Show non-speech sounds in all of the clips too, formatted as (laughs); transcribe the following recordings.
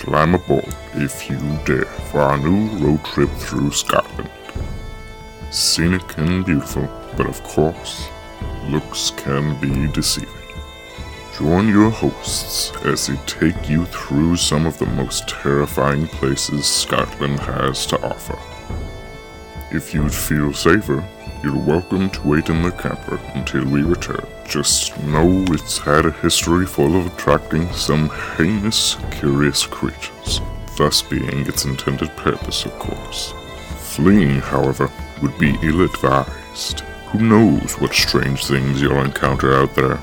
Climb aboard if you dare for our new road trip through Scotland. Scenic and beautiful, but of course, looks can be deceiving. Join your hosts as they take you through some of the most terrifying places Scotland has to offer. If you'd feel safer, you're welcome to wait in the camper until we return. Just know it's had a history full of attracting some heinous, curious creatures, thus being its intended purpose, of course. Fleeing, however, would be ill advised. Who knows what strange things you'll encounter out there?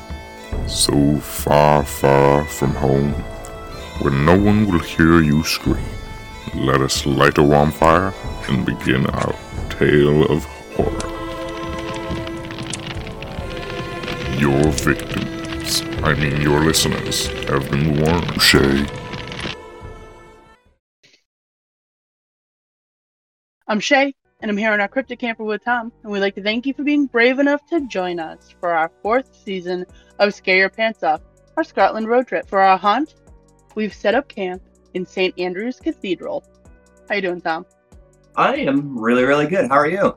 So far, far from home, where no one will hear you scream. Let us light a warm fire and begin our tale of Your victims, I mean your listeners, have been warned. Shay. I'm Shay, and I'm here on our Cryptic Camper with Tom, and we'd like to thank you for being brave enough to join us for our fourth season of Scare Your Pants Off, our Scotland road trip. For our haunt, we've set up camp in St. Andrew's Cathedral. How you doing, Tom? I am really, really good. How are you?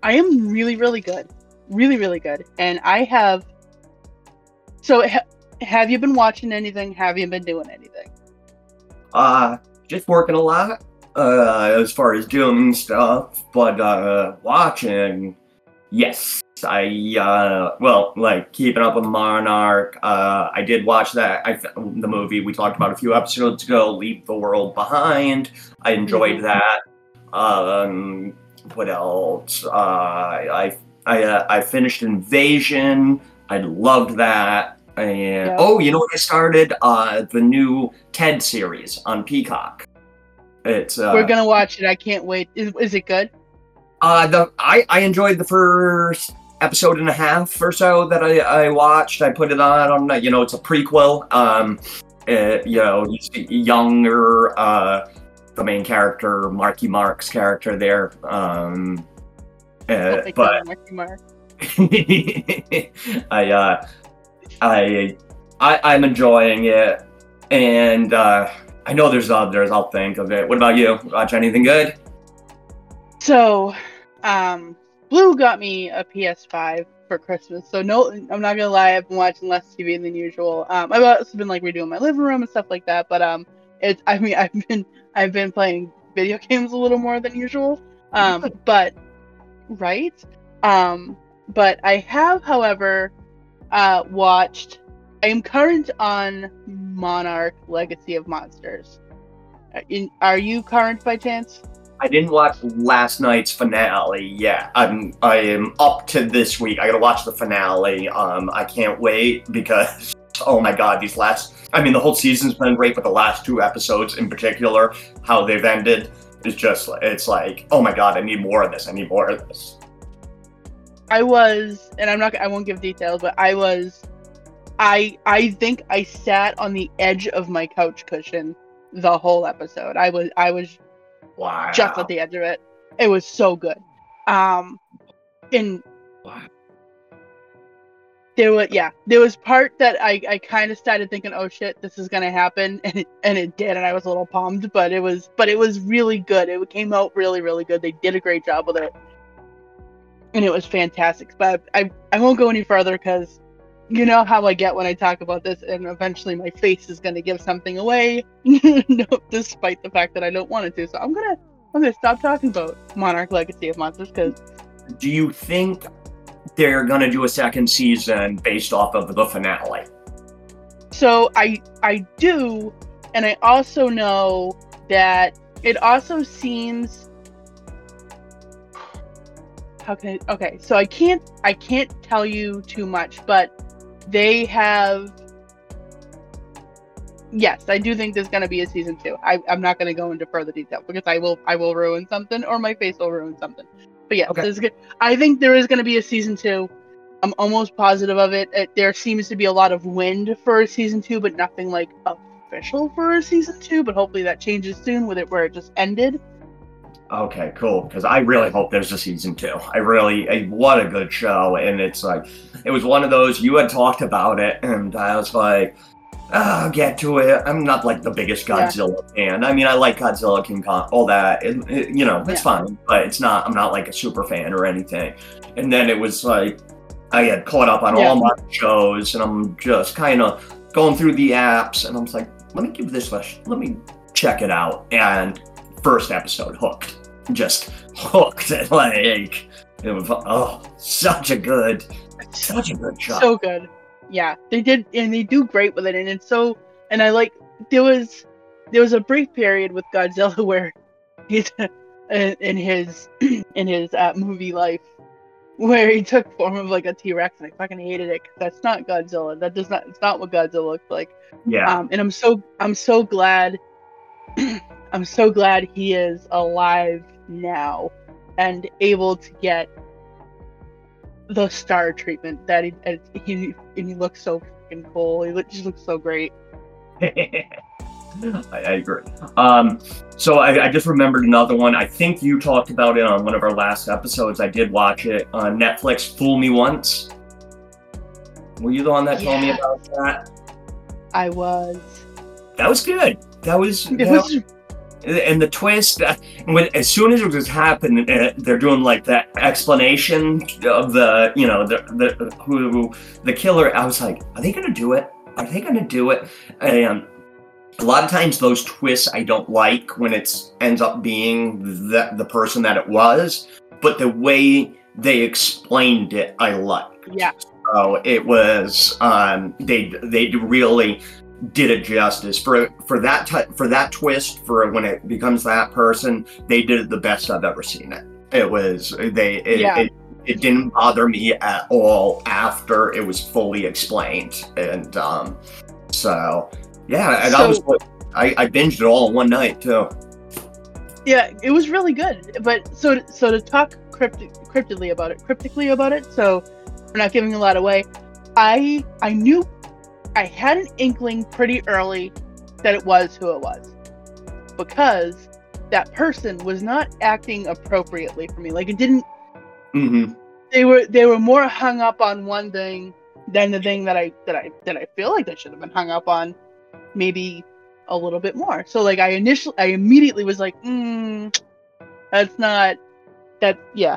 I am really, really good. Really, really good. And I have. So, ha- have you been watching anything? Have you been doing anything? Uh, just working a lot, uh, as far as doing stuff, but, uh, watching, yes. I, uh, well, like, keeping up with Monarch, uh, I did watch that, I, the movie we talked about a few episodes ago, Leave the World Behind. I enjoyed Mhm. that. Um, what else? Uh, I, I, uh, I finished Invasion. I loved that. And Yeah. oh, you know what I started? Uh, the new TED series on Peacock. It's uh, We're gonna watch it. I can't wait. Is, is it good? uh the I I enjoyed the first episode and a half or so that I I watched. I put it on. on you know, it's a prequel. Um, uh, you know, you see younger uh, the main character, Marky Mark's character there. Um, uh, but call it Marky Mark. (laughs) I uh I I I'm enjoying it and uh I know there's others I'll think of it. What about you? Watch anything good? So, um, Blue got me a PS5 for Christmas. So no, I'm not gonna lie, I've been watching less TV than usual. Um, I've also been like redoing my living room and stuff like that. But um, it's I mean (laughs) I've been I've been playing video games a little more than usual. Um, but right, um, but I have, however, uh, watched. I am current on Monarch: Legacy of Monsters. Are, in, are you current by chance? I didn't watch last night's finale yet. I'm I am up to this week. I gotta watch the finale. Um I can't wait because (laughs) oh my god, these last I mean the whole season's been great, but the last two episodes in particular, how they've ended is just it's like, oh my god, I need more of this, I need more of this. I was, and I'm not. I won't give details, but I was. I I think I sat on the edge of my couch cushion the whole episode. I was I was Wow. just at the edge of it. It was so good. Um, and Wow. There was yeah, there was part that I I kind of started thinking, oh shit, this is gonna happen, (laughs) and it, and it did, and I was a little bummed, but it was but it was really good. It came out really really good. They did a great job with it, and it was fantastic. But I I won't go any further because you know how I get when I talk about this, and eventually my face is gonna give something away, (laughs) despite the fact that I don't want it to. So I'm gonna I'm gonna stop talking about Monarch Legacy of Monsters because Do you think they're gonna do a second season based off of the finale? So I I do, and I also know that it also seems. How can I? Okay, so I can't I can't tell you too much, but they have. Yes, I do think there's going to be a season two. I, I'm not going to go into further detail because I will I will ruin something or my face will ruin something. But yeah, Okay. there's good. I think there is going to be a season two. I'm almost positive of it. it. There seems to be a lot of wind for a season two, but nothing like official for a season two. But hopefully that changes soon with it where it just ended. Okay, cool. Because I really hope there's a season two. I really, I, what a good show. And it's like, it was one of those, you had talked about it, and I was like, I'll get to it. I'm not like the biggest Yeah. Godzilla fan. I mean, I like Godzilla, King Kong, all that. It, it- you know, it's Yeah. fine, but it's not. I'm not like a super fan or anything. And then it was like I had caught up on Yeah. all my shows, and I'm just kind of going through the apps, and I'm like, let me give this a sh- let me check it out. And first episode hooked, just hooked. (laughs) Like it was oh, such a good, such a good show. so good. Yeah, they did, and they do great with it, and it's so. And I like there was there was a brief period with Godzilla (laughs) where he's in in his (clears throat) in his uh, movie life where he took form of like a T Rex, and I fucking hated it 'cause that's not Godzilla. That does not. It's not what Godzilla looks like. yeah, Um, and I'm so I'm so glad (clears throat) I'm so glad he is alive now and able to get the star treatment that he and he and he looks so fucking cool. He just looks so great. (laughs) I, I agree. Um, so I, I just remembered another one. I think you talked about it on one of our last episodes. I did watch it on Netflix. Fool Me Once. Were you the one that told me about that? I was. That was good. That was. It that- was and the twist uh, when as soon as it was happening uh, they're doing like that explanation of the you know the the who the killer i was like are they gonna do it? Are they gonna do it? And a lot of times those twists i don't like when it's ends up being the, the person that it was but the way they explained it i like. Yeah. so it was um they they really did it justice for for that t- for that twist for when it becomes that person they did it the best i've ever seen it it was they it, Yeah. it, it didn't bother me at all after it was fully explained and um so yeah and that was I, I binged it all in one night too Yeah, it was really good. But so so to talk cryptic, cryptically about it, cryptically about it, so we're not giving a lot away. I I knew I had an inkling pretty early that it was who it was. Because that person was not acting appropriately for me. Like it didn't mm-hmm they were they were more hung up on one thing than the thing that I that I that I feel like they should have been hung up on maybe a little bit more. So like I initially I immediately was like, mm, that's not that yeah.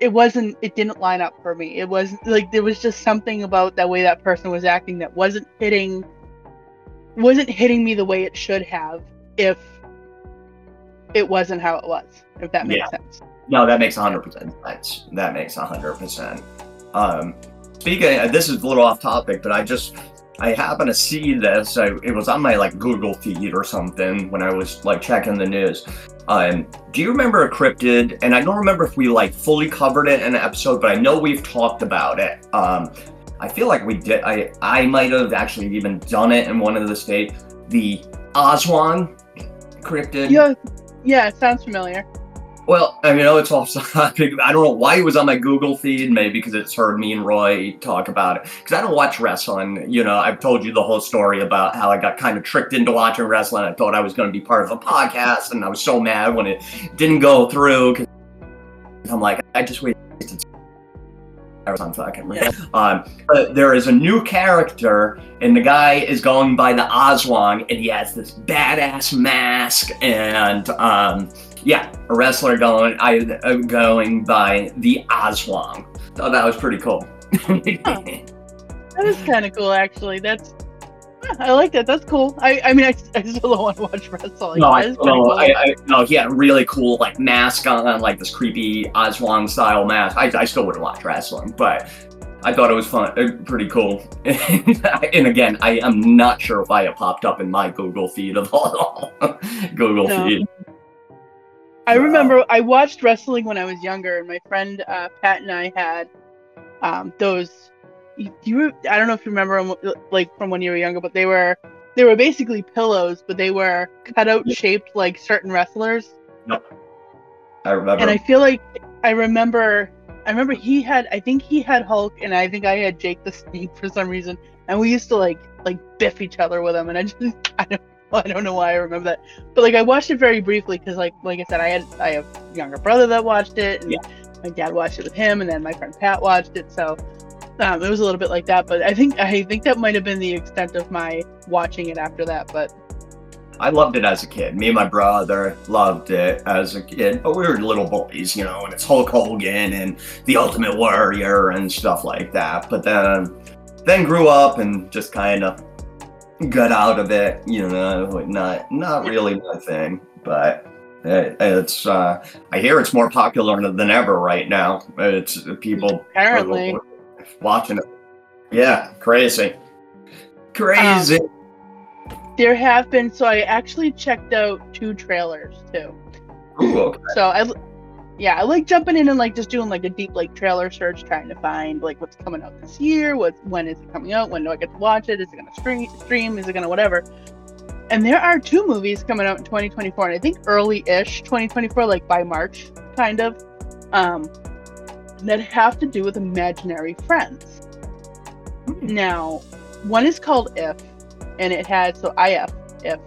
It wasn't it didn't line up for me. It was like there was just something about that way that person was acting that wasn't hitting wasn't hitting me the way it should have if it wasn't how it was. If that makes Yeah. sense. No, that makes 100% sense. That makes 100%. Um, speaking, of, this is a little off topic, but I just, I happened to see this. I, it was on my like Google feed or something when I was like checking the news. Um, do you remember a cryptid? And I don't remember if we like fully covered it in an episode, but I know we've talked about it. Um, I feel like we did. I I might have actually even done it in one of the state. The Aswang cryptid. Yeah, yeah, it sounds familiar. Well, I mean, know it's off (laughs) topic. I don't know why it was on my Google feed. Maybe because it's heard me and Roy talk about it. Because I don't watch wrestling. You know, I've told you the whole story about how I got kind of tricked into watching wrestling. I thought I was going to be part of a podcast, and I was so mad when it didn't go through. I'm like, I just wasted. I. Yeah. Um, but there is a new character, and the guy is going by the Aswang, and he has this badass mask, and um, yeah, a wrestler going, I uh, going by the Aswang. Thought that was pretty cool. That is kind of cool, actually. That's (laughs) I like that. That's cool. I I mean, I, I still don't want to watch wrestling. no, I, no. I, I, no, he had a really cool like mask on, like this creepy Aswang style mask. I, I still wouldn't watch wrestling, but I thought it was fun, uh, pretty cool. (laughs) and again, I am not sure why it popped up in my Google feed of all (laughs) Google No. feed. I remember I watched wrestling when I was younger, and my friend uh, Pat and I had um, those. You, you, I don't know if you remember them, like from when you were younger, but they were they were basically pillows, but they were cutout shaped like certain wrestlers. I remember. And I feel like I remember I remember he had I think he had Hulk and I think I had Jake the Snake for some reason. And we used to like like biff each other with them and I just (laughs) I don't I don't know why I remember that. But like I watched it very briefly because like like I said I had I have a younger brother that watched it and Yeah. my dad watched it with him and then my friend Pat watched it so um, it was a little bit like that. But I think I think that might have been the extent of my watching it after that. But I loved it as a kid. Me and my brother loved it as a kid, but we were little boys, you know, and it's Hulk Hogan and the Ultimate Warrior and stuff like that. But then, then grew up and just kind of got out of it, you know, not not really my thing. But it, it's uh, I hear it's more popular than ever right now. It's people apparently watching it. Yeah, crazy, crazy. Um, there have been so I actually checked out two trailers too. Ooh, okay. So I yeah, I like jumping in and like just doing like a deep like trailer search, trying to find like what's coming out this year, what when is it coming out, when do I get to watch it, is it gonna stream stream, is it gonna whatever. And there are two movies coming out in 2024, and I think early-ish 2024, like by March, kind of, um, that have to do with imaginary friends. Now, one is called If, and it has so IF if,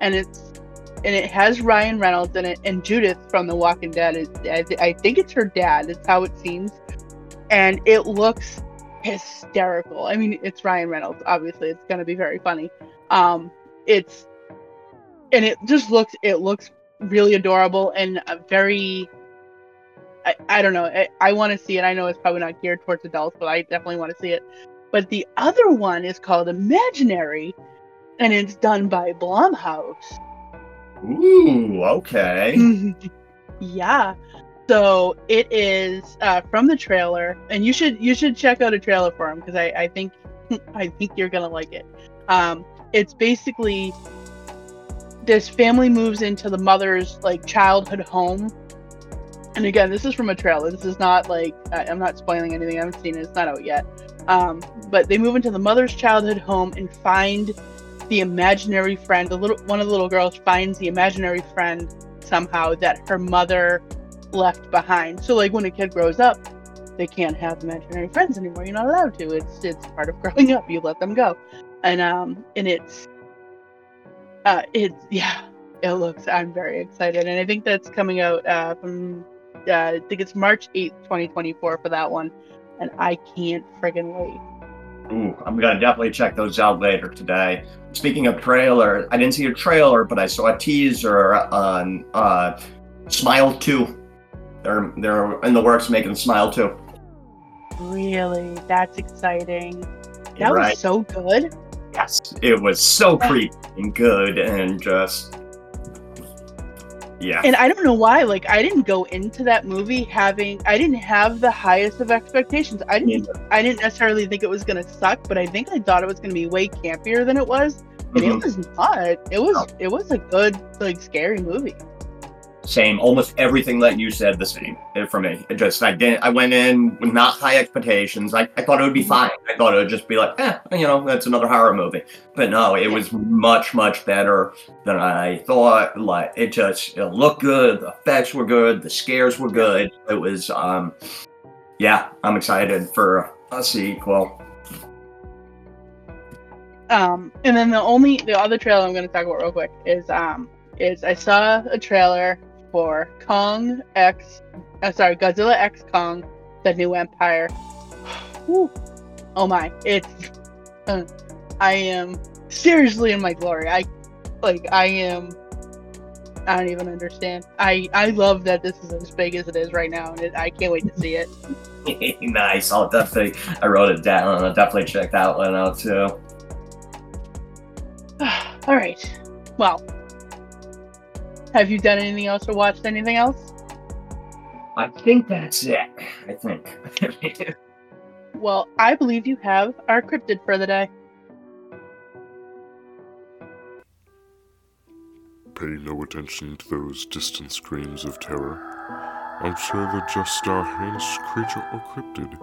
and it's and it has Ryan Reynolds in it and Judith from The Walking Dead is I, I think it's her dad. It's how it seems, and it looks hysterical. I mean, it's Ryan Reynolds. Obviously, it's gonna be very funny. Um, it's and it just looks it looks really adorable and very I, I don't know. I, I want to see it. I know it's probably not geared towards adults but i definitely want to see it. But the other one is called imaginary and it's done by blumhouse. Ooh, okay. (laughs) yeah. So it is uh, from the trailer and you should you should check out a trailer for him because I, I think (laughs) i think you're gonna like it. Um, it's basically this family moves into the mother's like childhood home and again this is from a trailer. This is not like i'm not spoiling anything. I haven't seen it. It's not out yet. Um, but they move into the mother's childhood home and find the imaginary friend. The little one of the little girls finds the imaginary friend somehow that her mother left behind. So like when a kid grows up they can't have imaginary friends anymore. You're not allowed to. It's it's part of (laughs) growing up. You let them go. And um and it's uh it's yeah it looks i'm very excited. And i think that's coming out uh from uh, i think it's march 8th 2024 for that one and i can't friggin wait Ooh, I'm gonna definitely check those out later today. Speaking of trailer, I didn't see a trailer, but I saw a teaser on uh, Smile 2. They're they're in the works making Smile 2. really that's exciting that Right. was so good Yes, it was so (laughs) creepy and good and just yeah. and I don't know why. Like I didn't go into that movie having I didn't have the highest of expectations. I didn't I didn't necessarily think it was gonna suck, but I think I thought it was gonna be way campier than it was. And Mhm. it was not. It was No. it was a good like scary movie. Same, almost everything that you said the same uh, for me. It just I didn't I went in with not high expectations. I, I thought it would be fine. I thought it would just be like, eh, you know, that's another horror movie. But no, it was much, much better than I thought. Like it just it looked good, the effects were good, the scares were good. It was um yeah, I'm excited for a sequel. Um and then the only the other trailer I'm gonna talk about real quick is um is I saw a trailer for Kong X uh, sorry, Godzilla X Kong, the new Empire. Whew. Oh my, it's uh, I am seriously in my glory. I like I am I don't even understand. I I love that this is as big as it is right now, and it, I can't wait to see it. (laughs) nice. I'll definitely I wrote it down. I'll definitely check that one out too. (sighs) All right. Well, have you done anything else or watched anything else? I think that's it. I think. (laughs) Well, I believe you have our cryptid for the day. Pay no attention to those distant screams of terror. I'm sure they're just our heinous creature or cryptid.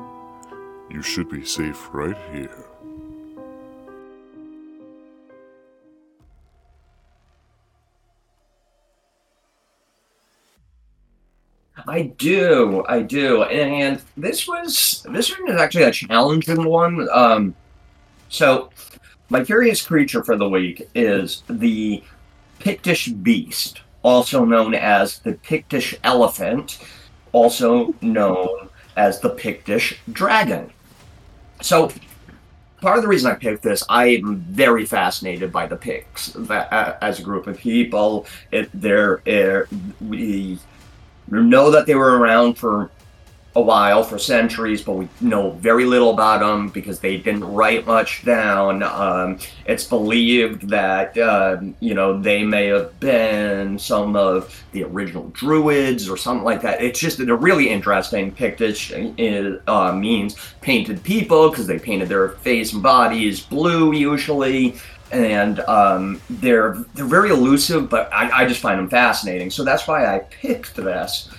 You should be safe right here. I do, I do, and this was this one is actually a challenging one. Um, so my curious creature for the week is the Pictish beast, also known as the Pictish elephant, also known as the Pictish dragon. so part of the reason I picked this, I am very fascinated by the Picts that, uh, as a group of people. It, they're, uh, we know that they were around for a while, for centuries, but we know very little about them because they didn't write much down. Um, it's believed that, uh, you know, they may have been some of the original druids or something like that. It's just a really interesting. Pictish uh, means painted people because they painted their face and bodies blue usually and um, they're they're very elusive, but I, I, just find them fascinating. So that's why I picked this,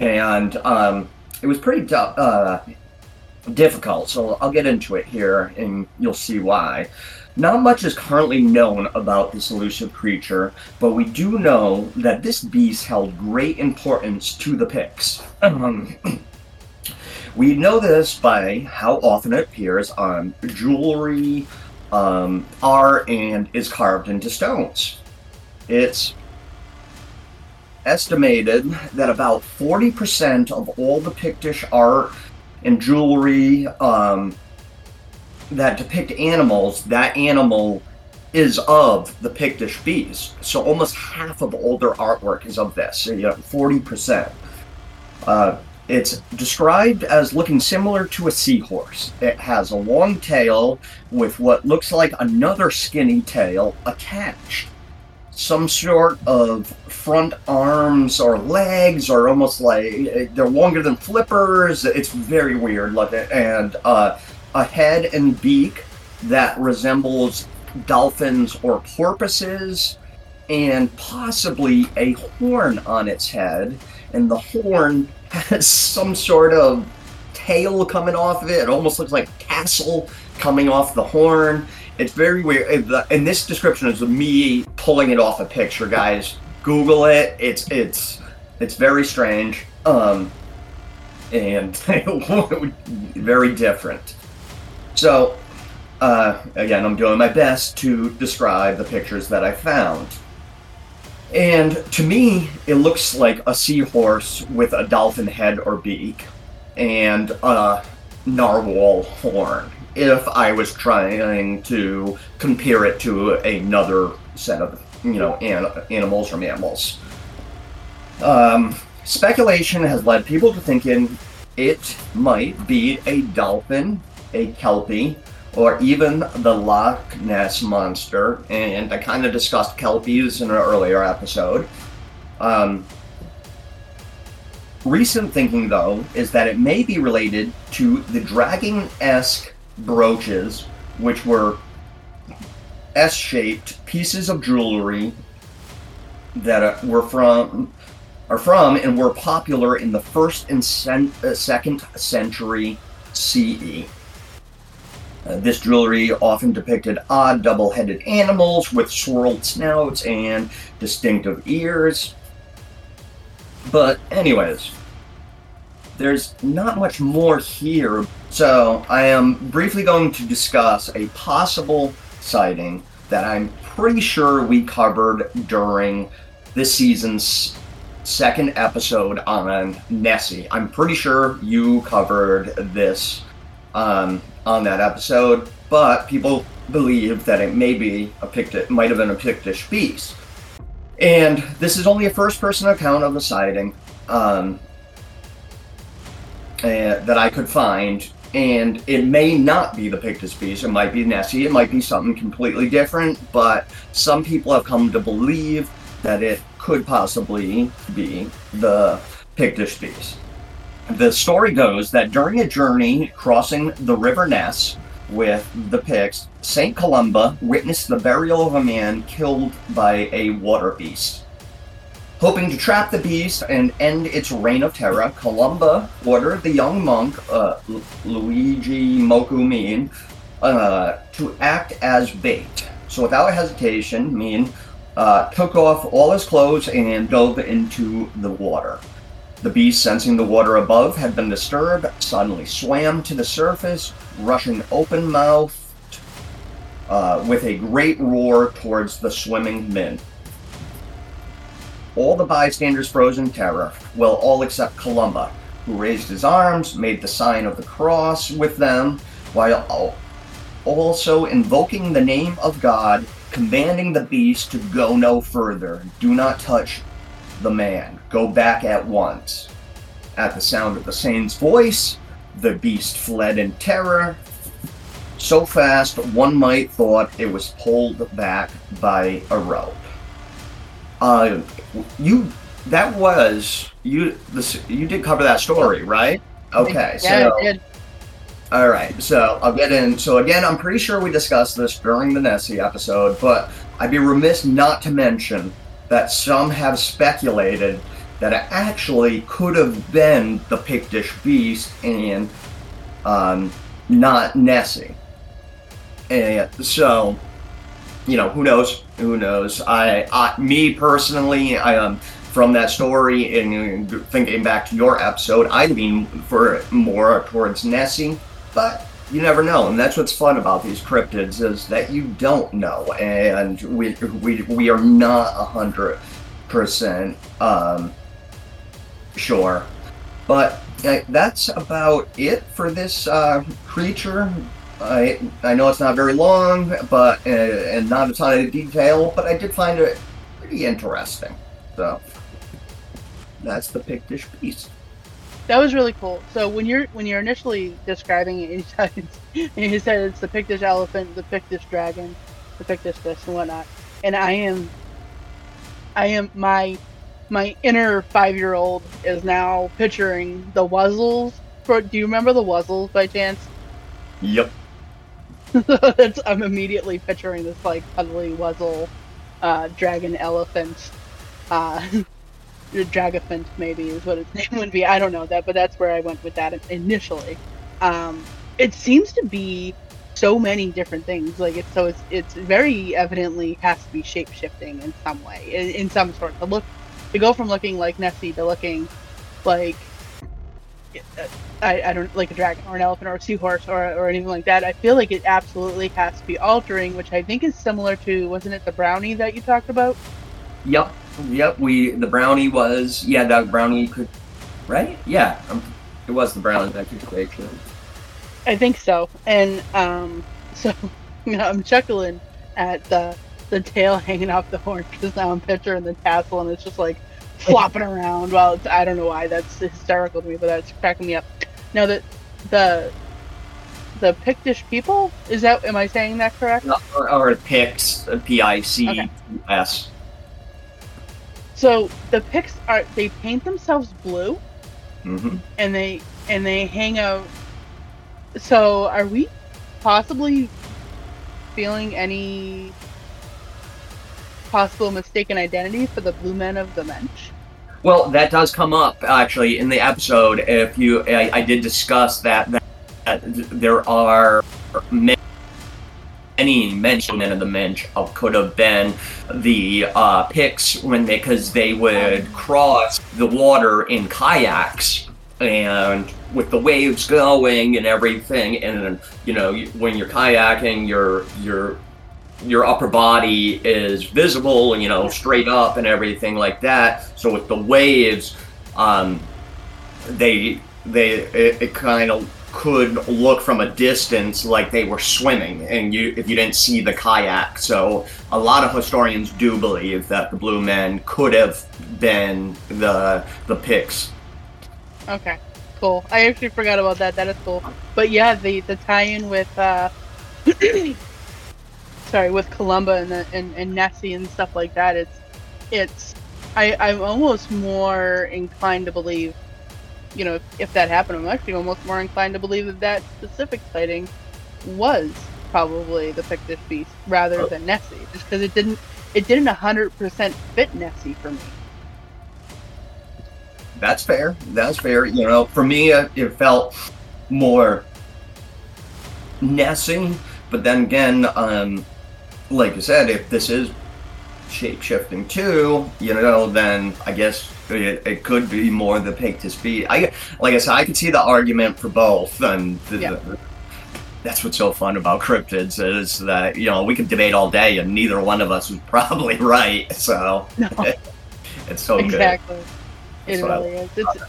and um, it was pretty uh, difficult. So I'll get into it here, and you'll see why. Not much is currently known about this elusive creature, but we do know that this beast held great importance to the Picts. (clears throat) We know this by how often it appears on jewelry, um, art, and is carved into stones. It's estimated that about 40% of all the Pictish art and jewelry um, that depict animals, that animal is of the Pictish beast. So almost half of all their artwork is of this, you know, 40%. Uh, it's described as looking similar to a seahorse. It has a long tail with what looks like another skinny tail attached some sort of front arms or legs or almost like they're longer than flippers. It's very weird looking. And uh, a head and beak that resembles dolphins or porpoises, and possibly a horn on its head. And the horn has (laughs) some sort of tail coming off of it. It almost looks like castle coming off the horn. It's very weird. And this description is me pulling it off a picture, guys. Google it. It's it's it's very strange. Um, and (laughs) very different. So, uh, again, I'm doing my best to describe the pictures that I found. And to me, it looks like a seahorse with a dolphin head or beak and a narwhal horn if I was trying to compare it to another set of, you know, an- animals or mammals. Um, speculation has led people to thinking it might be a dolphin, a kelpie, or even the Loch Ness monster. And I kind of discussed kelpies in an earlier episode. Um, recent thinking, though, is that it may be related to the dragon esque brooches, which were S-shaped pieces of jewelry that were from are from and were popular in the first and sen- uh, second century CE. Uh, this jewelry often depicted odd double-headed animals with swirled snouts and distinctive ears. But anyways, there's not much more here. So I am briefly going to discuss a possible sighting that I'm pretty sure we covered during this season's second episode on Nessie. I'm pretty sure you covered this um, on that episode, but people believe that it may be a Pictish, might have been a Pictish beast. And this is only a first-person account of the sighting. Um, uh, that I could find, and it may not be the Pictus beast. It might be Nessie. It might be something completely different. But some people have come to believe that it could possibly be the Pictus beast. The story goes that during a journey crossing the River Ness with the Picts, Saint Columba witnessed the burial of a man killed by a water beast. Hoping to trap the beast and end its reign of terror, Columba ordered the young monk, uh, Luigi Moku uh, to act as bait. So without hesitation, Min uh, took off all his clothes and dove into the water. The beast, sensing the water above had been disturbed, suddenly swam to the surface, rushing open mouthed uh, with a great roar towards the swimming men. All the bystanders froze in terror, well, all except Columba, who raised his arms, made the sign of the cross with them, while also invoking the name of God, commanding the beast to go no further. Do not touch the man. Go back at once. At the sound of the saint's voice, the beast fled in terror. So fast, one might thought it was pulled back by a rope. Uh, you that was you. This you did cover that story, right? Okay, Yeah, so I did. all right, so I'll get in. So again, I'm pretty sure we discussed this during the Nessie episode, but I'd be remiss not to mention that some have speculated that actually could have been the Pictish Beast and um, not Nessie. And so, you know, who knows? Who knows? I, I me personally, I um, from that story and uh, thinking back to your episode, I lean for more towards Nessie, but you never know, and that's what's fun about these cryptids is that you don't know, and we we, we are not a hundred percent um, sure, but uh, that's about it for this uh, creature. I I know it's not very long, but uh, and not a ton of detail, but I did find it pretty interesting. So that's the Pictish beast. That was really cool. So when you're when you're initially describing it, (laughs) you said you said it's the Pictish elephant, the Pictish dragon, the Pictish this and whatnot. And I am, I am my my inner five year old is now picturing the Wuzzles. Do you remember the Wuzzles by chance? (laughs) Yep. I'm immediately picturing this like cuddly Wuzzle, uh, dragon elephant, uh, (laughs) Dragafant maybe is what its (laughs) name would be. I don't know that, but that's where I went with that initially. Um, it seems to be so many different things. Like it's so it's it's very evidently has to be shape shifting in some way, in, in some sort. To look to go from looking like Nessie to looking like I, I don't like a dragon or an elephant or a seahorse or, or anything like that. I feel like it absolutely has to be altering, which I think is similar to wasn't it the brownie that you talked about? Yep. Yep. We the brownie was yeah that brownie could right yeah um, it was the brownie that could create. I think so. And um, (laughs) so you (laughs) know, I'm chuckling at the the tail hanging off the horn because now I'm picturing the tassel and it's just like flopping around. Well, it's, I don't know why that's hysterical to me, but that's cracking me up. Now that the the Pictish people is that am I saying that correct? or, or Pix P I C S. So the Picts are they paint themselves blue Mm-hmm. and they and they hang out. So are we possibly feeling any possible mistaken identity for the Blue Men of the Minch? Well, that does come up actually in the episode. If you, I, I did discuss that, that that there are many, many men of the Minch of could have been the uh, Picts when they because they would cross the water in kayaks and with the waves going and everything and you know when you're kayaking your your your upper body is visible you know straight up and everything like that so with the waves um they they it, it kind of could look from a distance like they were swimming and you if you didn't see the kayak so a lot of historians do believe that the blue men could have been the the Picts Okay, cool. I actually forgot about that. That is cool. But yeah, the the tie-in with uh, (clears throat) sorry, with Columba and the, and, and Nessie and stuff like that. It's it's I I'm almost more inclined to believe, you know, if, if that happened, I'm actually almost more inclined to believe that that specific sighting was probably the Pictish beast rather Oh. than Nessie, just because it didn't it didn't hundred percent fit Nessie for me. That's fair. That's fair. You know, for me, it, it felt more Nessie, but then again, um, like I said, if this is shape shifting too, you know, then I guess it, it could be more the Pictus beat. I like I said, I could see the argument for both, and the, Yeah. that's what's so fun about cryptids is that you know we could debate all day, and neither one of us is (laughs) probably right. So No. (laughs) it's so good. exactly. It really is. It's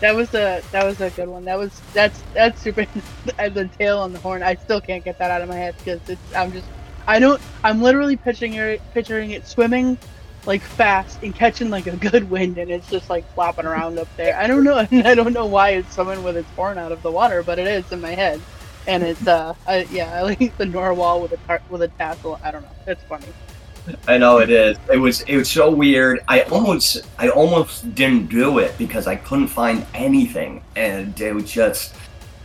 that was a that was a good one. That was that's that's super. (laughs) the tail on the horn. I still can't get that out of my head because it's. I'm just. I don't. I'm literally picturing it, picturing it swimming, like fast and catching like a good wind, and it's just like flopping around up there. I don't know. (laughs) I don't know why it's swimming with its horn out of the water, but it is in my head, and it's uh. I, yeah, I like the narwhal with a tar- with a tassel. I don't know. It's funny. I know it is. It was it was so weird. I almost I almost didn't do it because I couldn't find anything, and it was just.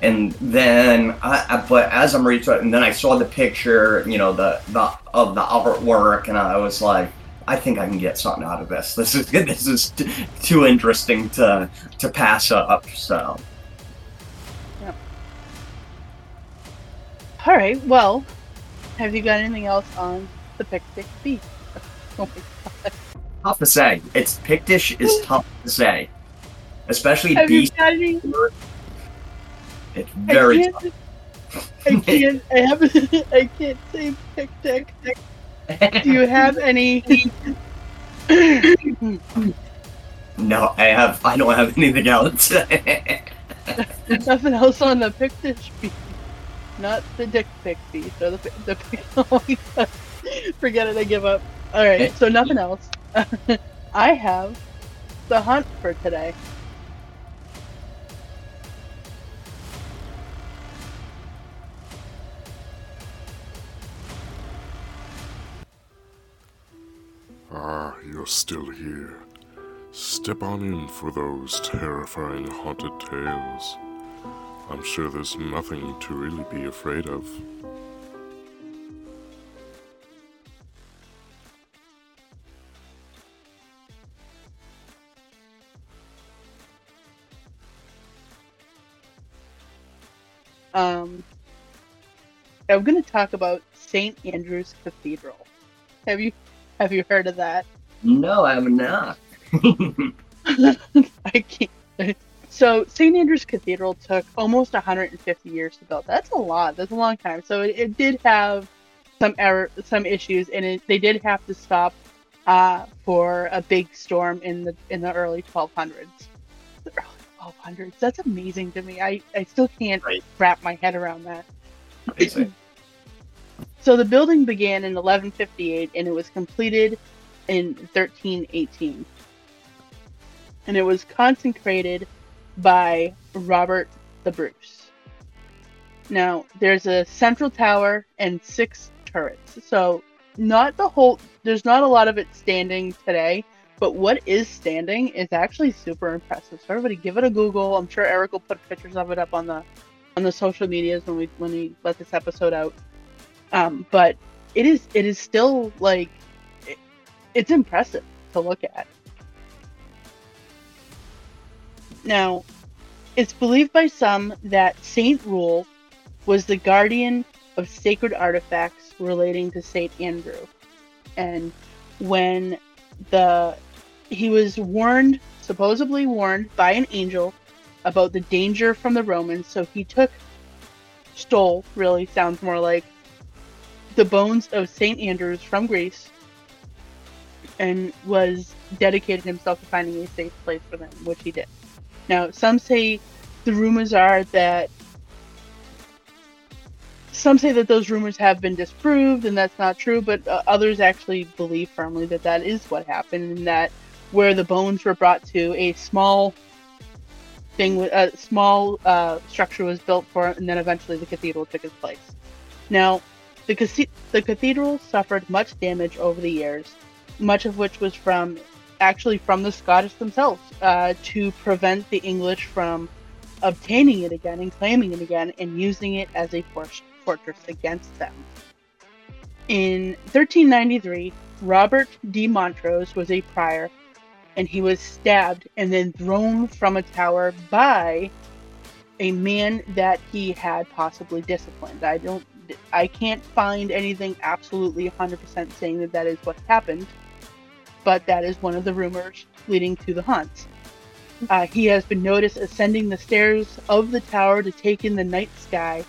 And then, I, I but as I'm reading it, and then I saw the picture, you know, the the of the artwork, and I was like, I think I can get something out of this. This is (laughs) this is t- too interesting to to pass up. So. Yep. All right. Well, have you got anything else on the Pictic beef? (laughs) Oh my god. Tough to say. It's Pictish is (laughs) tough to say, especially Have beast. It's very I can't, I can't. I haven't. (laughs) I can't say Pictic. Do you have (laughs) any? No, I have. I don't have anything else. Nothing else on the Pictish beef. Not the dick pic beef or the the pic- oh my God. Forget it. I give up. All right. Eh. So nothing else. (laughs) I have the hunt for today. Ah, you're still here. Step on in for those terrifying haunted tales. I'm sure there's nothing to really be afraid of. Um, I'm going to talk about St. Andrew's Cathedral. Have you (laughs) have you heard of that? no, I have not. (laughs) I can't. So St. Andrew's Cathedral took almost 150 years to build. That's a lot. That's a long time. So it, it did have some error, some issues, and it, they did have to stop uh, for a big storm in the in the early 1200s. The early 1200s. That's amazing to me. I I still can't Right. wrap my head around that. Amazing. So the building began in 1158 and it was completed in 1318. And it was consecrated by Robert the Bruce. Now, there's a central tower and six turrets. So, not the whole, there's not a lot of it standing today, but what is standing is actually super impressive. So, everybody give it a Google. I'm sure Eric will put pictures of it up on the on the social medias when we when we let this episode out um, but it is it is still like it, it's impressive to look at. Now it's believed by some that saint rule was the guardian of sacred artifacts relating to saint andrew. And when the he was warned supposedly warned by an angel about the danger from the romans so he took stole really sounds more like the bones of St. Andrews from Greece and was dedicated himself to finding a safe place for them, which he did. Now, some say the rumors are that some say that those rumors have been disproved and that's not true, but uh, others actually believe firmly that that is what happened and that where the bones were brought to a small thing, a small uh, structure was built for it, and then eventually the cathedral took its place. Now, the, the cathedral suffered much damage over the years, much of which was from actually from the Scottish themselves uh, to prevent the English from obtaining it again and claiming it again and using it as a for- fortress against them. In 1393, Robert de Montrose was a prior and he was stabbed and then thrown from a tower by a man that he had possibly disciplined. I don't I can't find anything absolutely 100% saying that that is what happened, but that is one of the rumors leading to the hunt. Uh, he has been noticed ascending the stairs of the tower to take in the night sky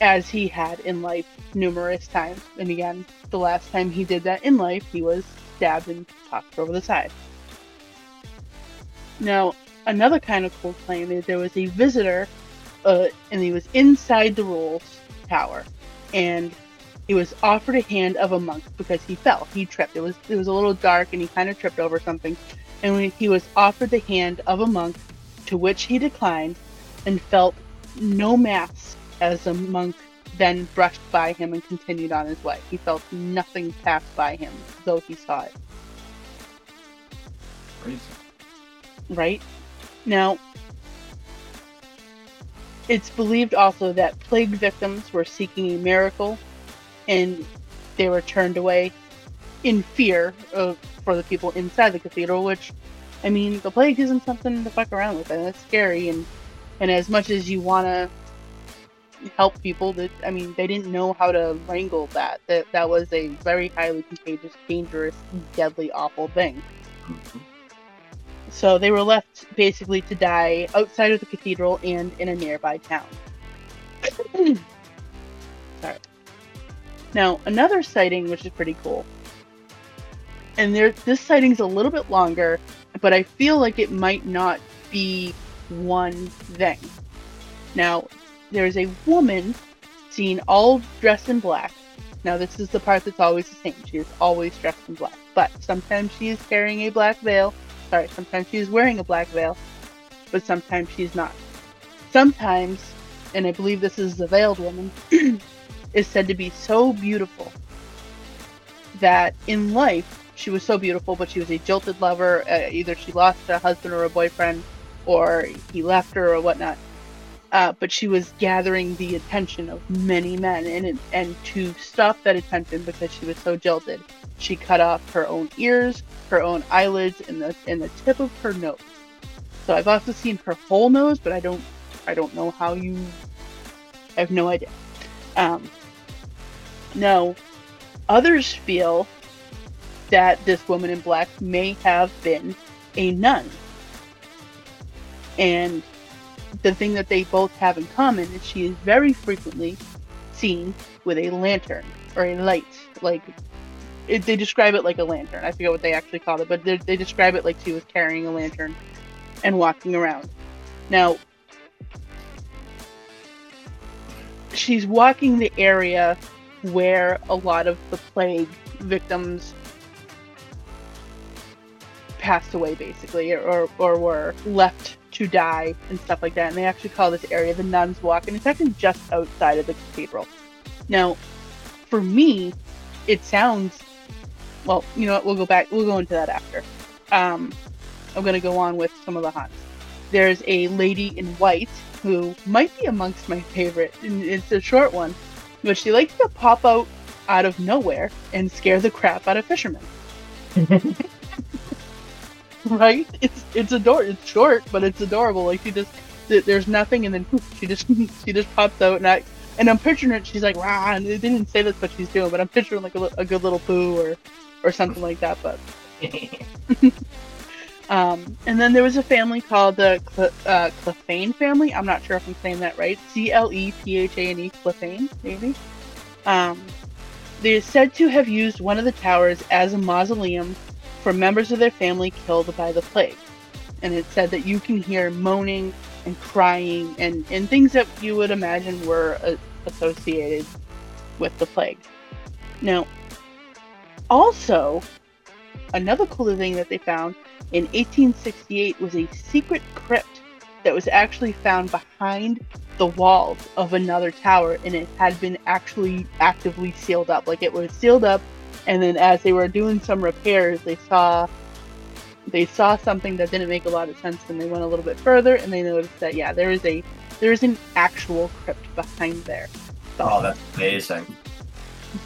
as he had in life numerous times. And again, the last time he did that in life, he was stabbed and tossed over the side. Now, another kind of cool claim is there was a visitor, uh, and he was inside the Rule's tower, and he was offered a hand of a monk because he fell. He tripped. It was it was a little dark, and he kind of tripped over something. And when he was offered the hand of a monk, to which he declined, and felt no mass as the monk then brushed by him and continued on his way. He felt nothing pass by him, though he saw it. Crazy. right? Now, it's believed also that plague victims were seeking a miracle and they were turned away in fear of, for the people inside the cathedral, which, I mean, the plague isn't something to fuck around with, and it's scary. And, and as much as you want to help people, that I mean, they didn't know how to wrangle that. That that was a very highly contagious, dangerous, deadly, awful thing. Mhm. So they were left basically to die outside of the cathedral and in a nearby town. (clears throat) Sorry. Now, another sighting, which is pretty cool, and there, this sighting's a little bit longer, but I feel like it might not be one thing. Now, there's a woman seen all dressed in black. Now, this is the part that's always the same. She is always dressed in black, but sometimes she is carrying a black veil sorry, sometimes she's wearing a black veil, but sometimes she's not. Sometimes, and I believe this is the veiled woman, (clears throat) is said to be so beautiful that in life she was so beautiful, but she was a jilted lover. Uh, either she lost a husband or a boyfriend, or he left her or whatnot. Uh, but she was gathering the attention of many men, and and to stop that attention because she was so jilted, she cut off her own ears, her own eyelids, and the and the tip of her nose. So I've also seen her whole nose, but I don't I don't know how you. I have no idea. Um, now, others feel that this woman in black may have been a nun, and the thing that they both have in common is she is very frequently seen with a lantern or a light, like it, they describe it like a lantern. I forget what they actually called it, but they, they describe it like she was carrying a lantern and walking around. Now, she's walking the area where a lot of the plague victims passed away, basically, or, or were left to die and stuff like that. And they actually call this area the Nuns Walk, and it's actually just outside of the cathedral. Now, for me, it sounds well, you know what? We'll go back. We'll go into that after. Um, I'm going to go on with some of the hunts. There's a lady in white who might be amongst my favorite. and It's a short one, but she likes to pop out out of nowhere and scare the crap out of fishermen. (laughs) (laughs) right? It's it's ador It's short, but it's adorable. Like she just there's nothing, and then poof, she just (laughs) she just pops out, and I and I'm picturing it. She's like rah, and they didn't say that's what she's doing, but I'm picturing like a, a good little poo or or something like that. But (laughs) um, and then there was a family called the Cl- uh, Clephane family. I'm not sure if I'm saying that right. C L E P H A N E Clephane, maybe. Um, they are said to have used one of the towers as a mausoleum for members of their family killed by the plague. And it said that you can hear moaning and crying and, and things that you would imagine were uh, associated with the plague. Now, also, another cool thing that they found in 1868 was a secret crypt that was actually found behind the walls of another tower and it had been actually actively sealed up like it was sealed up and then as they were doing some repairs they saw they saw something that didn't make a lot of sense and they went a little bit further and they noticed that yeah there is a there is an actual crypt behind there Oh, that's amazing.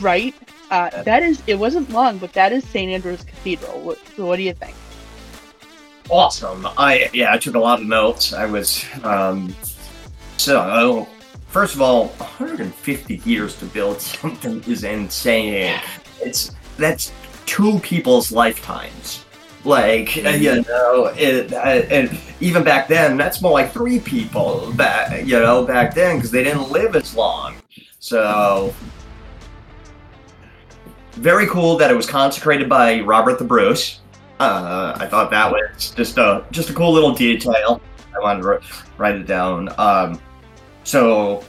right uh, Yeah. that is it wasn't long but that is st andrew's cathedral what, so what do you think Awesome. I yeah, I took a lot of notes. I was um so first of all, 150 years to build (laughs) something is insane. It's that's two people's lifetimes. Like uh, you know, it, uh, and even back then, that's more like three people back you know back then because they didn't live as long. So very cool that it was consecrated by Robert the Bruce. Uh, I thought that was just a just a cool little detail. I wanted to write it down. Um, so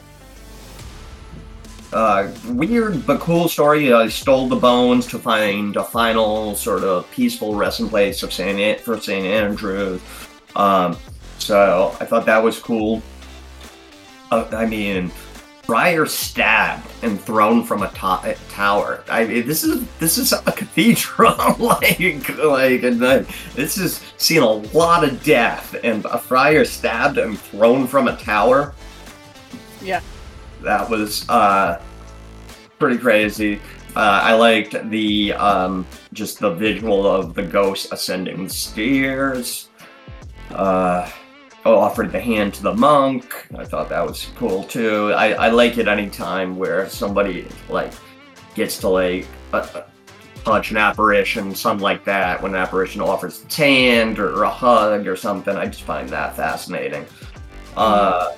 uh, weird but cool story. I stole the bones to find a final sort of peaceful resting place of Saint An- for Saint Andrew. Um, so I thought that was cool. Uh, I mean, Friar stabbed and thrown from a, to- tower. I mean, this is this is a cathedral. (laughs) like, like, and then this is seeing a lot of death, and a friar stabbed and thrown from a tower. Yeah. That was uh, pretty crazy. Uh, I liked the um, just the visual of the ghost ascending the stairs. Uh, offered the hand to the monk. I thought that was cool too. I, I like it anytime where somebody like gets to like uh, touch an apparition, something like that. When an apparition offers its hand or, a hug or something, I just find that fascinating. Uh,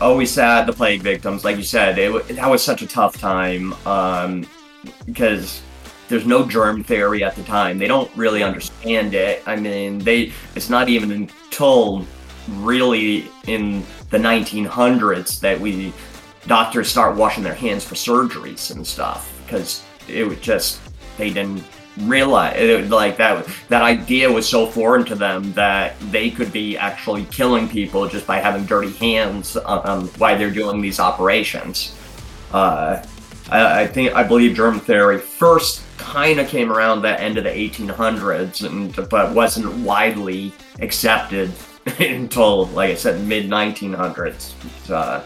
always sad the plague victims, like you said. It, that was such a tough time um, because there's no germ theory at the time. They don't really understand it. I mean, they it's not even until really in the 1900s that we doctors start washing their hands for surgeries and stuff because it was just they didn't realize like that that idea was so foreign to them that they could be actually killing people just by having dirty hands um, while they're doing these operations uh, I, I think I believe germ theory first kind of came around the end of the 1800s, and but wasn't widely accepted (laughs) until, like I said, mid 1900s. Uh,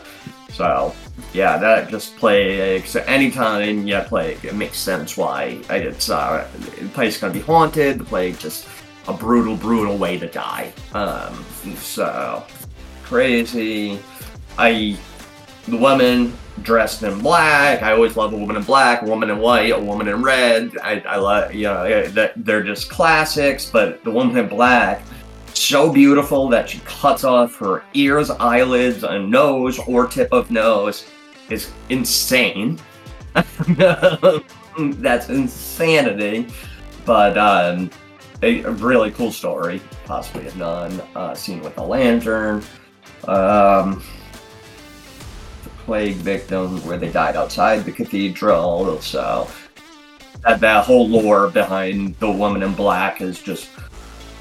so yeah, that just plagues. Anytime you plague, it makes sense why it's uh, the place gonna be haunted. The plague just a brutal, brutal way to die. Um, so crazy. I the woman dressed in black. I always love a woman in black, a woman in white, a woman in red. I, I love, you know, they're just classics. But the woman in black, so beautiful that she cuts off her ears, eyelids, a nose or tip of nose, is insane. (laughs) That's insanity. But um, a, a really cool story, possibly a nun uh, seen with a lantern. Um, plague victims where they died outside the cathedral. So that, that whole lore behind the woman in black is just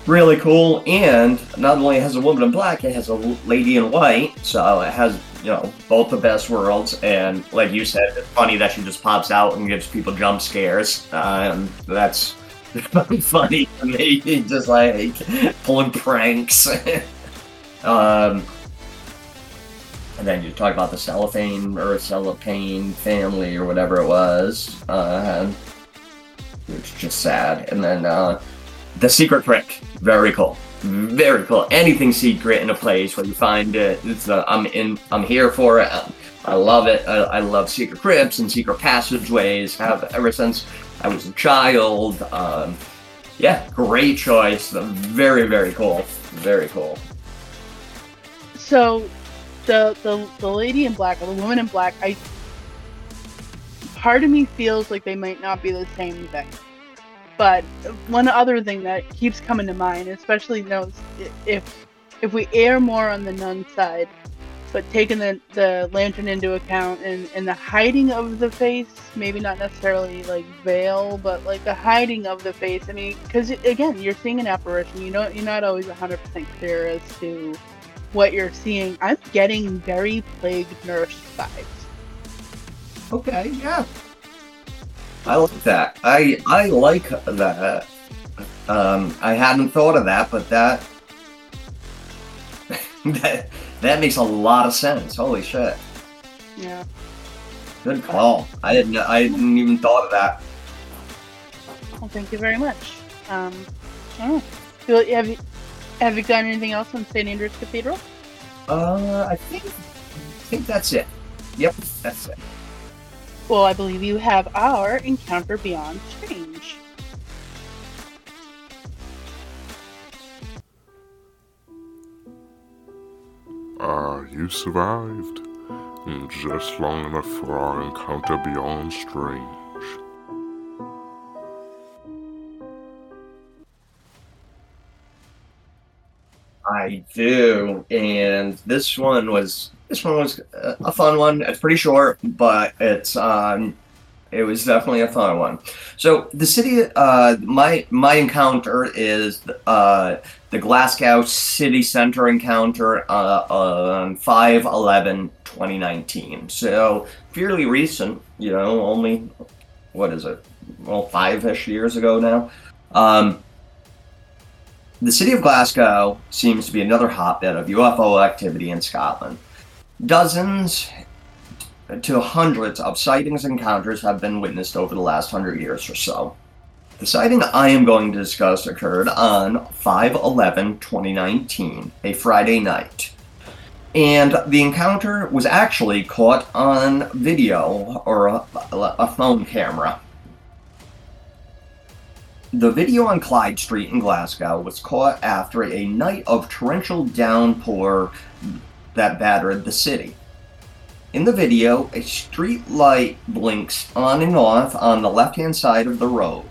really cool. And not only has a woman in black, it has a lady in white. So it has you know both the best worlds. And like you said, it's funny that she just pops out and gives people jump scares. Um, that's (laughs) funny to me. (laughs) Just like pulling pranks. (laughs) um, and then you talk about the cellophane or cellophane family or whatever it was, uh, is just sad. And then uh, the secret crypt, very cool, very cool. Anything secret in a place where you find it, it's uh, I'm in, I'm here for it. I love it. I, I love secret crypts and secret passageways. Have ever since I was a child. Um, yeah, great choice. Very very cool. Very cool. So, the the the lady in black or the woman in black, I part of me feels like they might not be the same thing. But one other thing that keeps coming to mind, especially knows if if we err more on the nun side, but taking the, the lantern into account and, and the hiding of the face, maybe not necessarily like veil, but like the hiding of the face. I mean, because again, you're seeing an apparition. You know, you're not always 100% clear as to what you're seeing. I'm getting very plague nurse vibes. Okay, yeah. I like that. I I like that. Um, I hadn't thought of that, but that (laughs) that that makes a lot of sense. Holy shit! Yeah. Good call. I didn't I didn't even thought of that. Well, thank you very much. Um, know. Have you have you done anything else on St. Andrew's Cathedral? Uh, I think I think that's it. Yep, that's it. Well, I believe you have our Encounter Beyond Strange. Ah, uh, you survived. Just long enough for our encounter beyond strange. I do. And this one was this one was a a fun one. It's pretty short, but it's um, it was definitely a fun one. So the city, uh, my my encounter is uh, the Glasgow City Center encounter uh, on 5-11-2019. So fairly recent, you know, only what is it? Well, five-ish years ago now. Um, the city of Glasgow seems to be another hotbed of UFO activity in Scotland. Dozens to hundreds of sightings and encounters have been witnessed over the last hundred years or so. The sighting I am going to discuss occurred on 5 11 2019, a Friday night. And the encounter was actually caught on video or a, a phone camera. The video on Clyde Street in Glasgow was caught after a night of torrential downpour that battered the city. In the video, a street light blinks on and off on the left hand side of the road.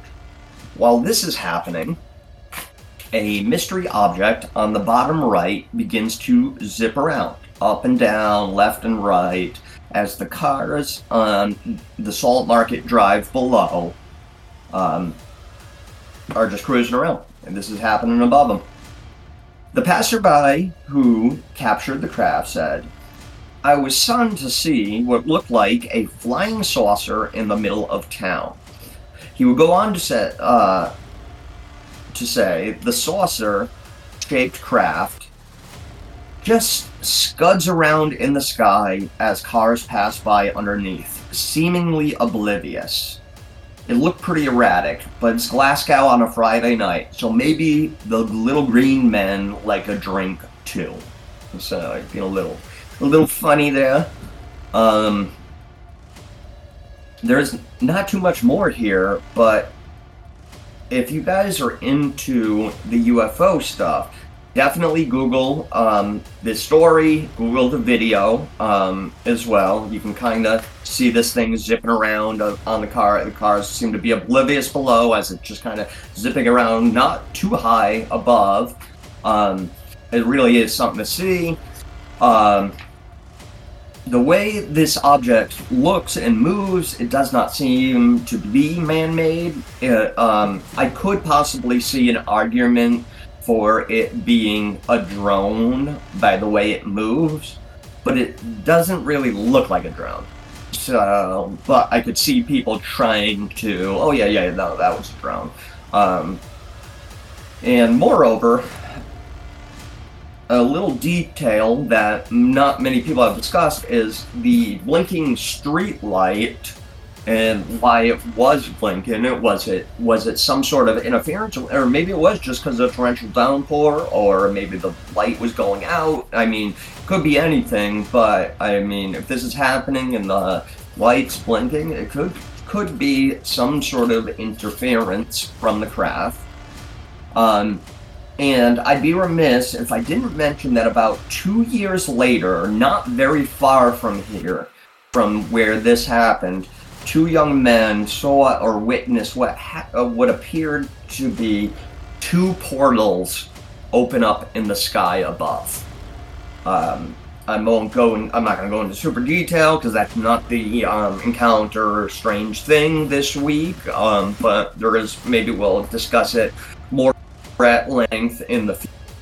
While this is happening, a mystery object on the bottom right begins to zip around, up and down, left and right, as the cars on the Salt Market Drive below um, are just cruising around. And this is happening above them. The passerby who captured the craft said, I was stunned to see what looked like a flying saucer in the middle of town. He would go on to say, uh, to say the saucer shaped craft just scuds around in the sky as cars pass by underneath, seemingly oblivious. It looked pretty erratic, but it's Glasgow on a Friday night, so maybe the little green men like a drink too. So I'd be a little, a little funny there. Um, there's not too much more here, but if you guys are into the UFO stuff, definitely Google um, this story, Google the video um, as well. You can kind of see this thing zipping around on the car. The cars seem to be oblivious below as it's just kind of zipping around, not too high above. Um, it really is something to see. Um, the way this object looks and moves, it does not seem to be man-made. Um, I could possibly see an argument for it being a drone by the way it moves, but it doesn't really look like a drone. So, but I could see people trying to, oh yeah, yeah, no, that was a drone. Um, and moreover, a little detail that not many people have discussed is the blinking street light and why it was blinking. It was it was it some sort of interference, or maybe it was just because of torrential downpour, or maybe the light was going out. I mean, could be anything. But I mean, if this is happening and the lights blinking, it could could be some sort of interference from the craft. Um, and I'd be remiss if I didn't mention that about two years later, not very far from here, from where this happened, two young men saw or witnessed what ha- uh, what appeared to be two portals open up in the sky above. Um, I won't go. In, I'm not going to go into super detail because that's not the um, encounter strange thing this week. Um, but there is maybe we'll discuss it more at length in the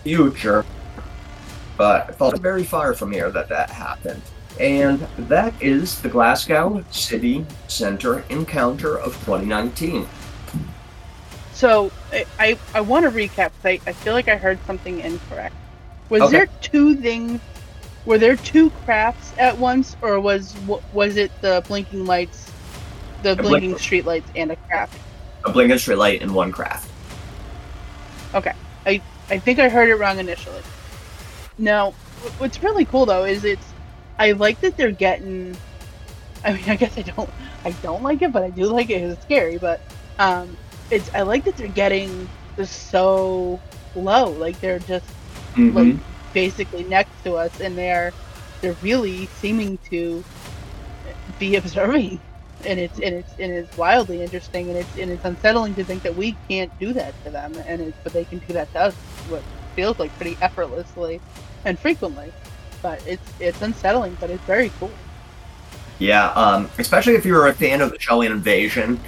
future. But it felt very far from here that that happened. And that is the Glasgow City Center encounter of 2019. So I I, I want to recap. 'cause I, I feel like I heard something incorrect. Was Okay. there two things? Were there two crafts at once, or was was it the blinking lights, the blink- blinking street lights, and a craft? A blinking street light in one craft. Okay, I I think I heard it wrong initially. Now, what's really cool though is it's I like that they're getting. I mean, (laughs) I guess I don't I don't like it, but I do like it. it's scary. But um, it's I like that they're getting just so low, like they're just like basically next to us, and they're they're really seeming to be (laughs) observing, and it's and it's and it's wildly interesting, and it's and it's unsettling to think that we can't do that to them, and it's but they can do that to us. What feels like pretty effortlessly and frequently. But it's it's unsettling, but it's very cool. Yeah, um, especially if you're a fan of the Shellian invasion,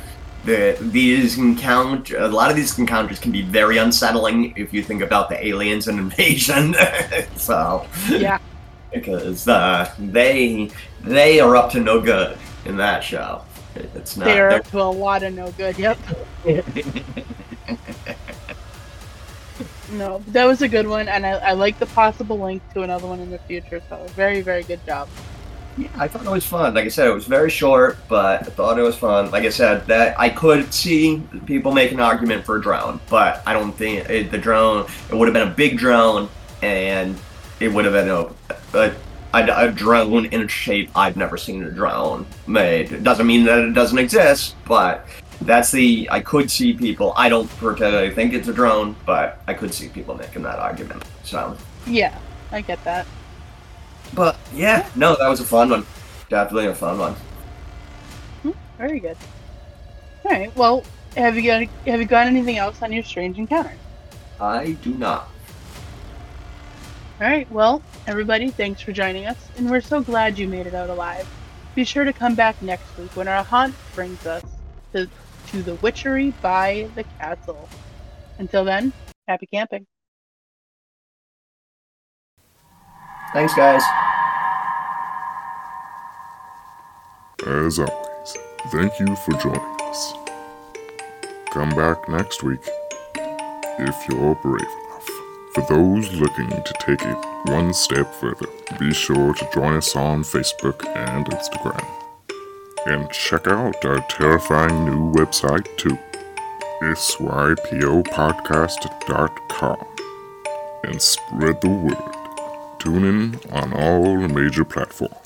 the these encount a lot of these encounters can be very unsettling if you think about the aliens and (laughs) invasion. so Yeah. (laughs) because uh, they they are up to no good in that show. It's not. They're they're- up to a lot of no good. Yep. (laughs) No, that was a good one, and I, I like the possible link to another one in the future. So very, very good job. Yeah, I thought it was fun. Like I said, it was very short, but I thought it was fun. Like I said, that I could see people make an argument for a drone, but I don't think it, the drone. It would have been a big drone, and it would have been a, a, a, a drone in a shape I've never seen a drone made. It doesn't mean that it doesn't exist, but that's the. I could see people. I don't particularly think it's a drone, but I could see people making that argument. So. Yeah, I get that. But yeah, no, that was a fun one. Definitely a fun one. Hmm, very good. All right. Well, have you got have you got anything else on your strange encounter? I do not. All right. Well, everybody, thanks for joining us, and we're so glad you made it out alive. Be sure to come back next week when our haunt brings us to, to the witchery by the castle. Until then, happy camping. Thanks, guys. As always, thank you for joining us. Come back next week if you're brave enough. For those looking to take it one step further, be sure to join us on Facebook and Instagram. And check out our terrifying new website too, sypopodcast.com. And spread the word. Tune in on all major platforms.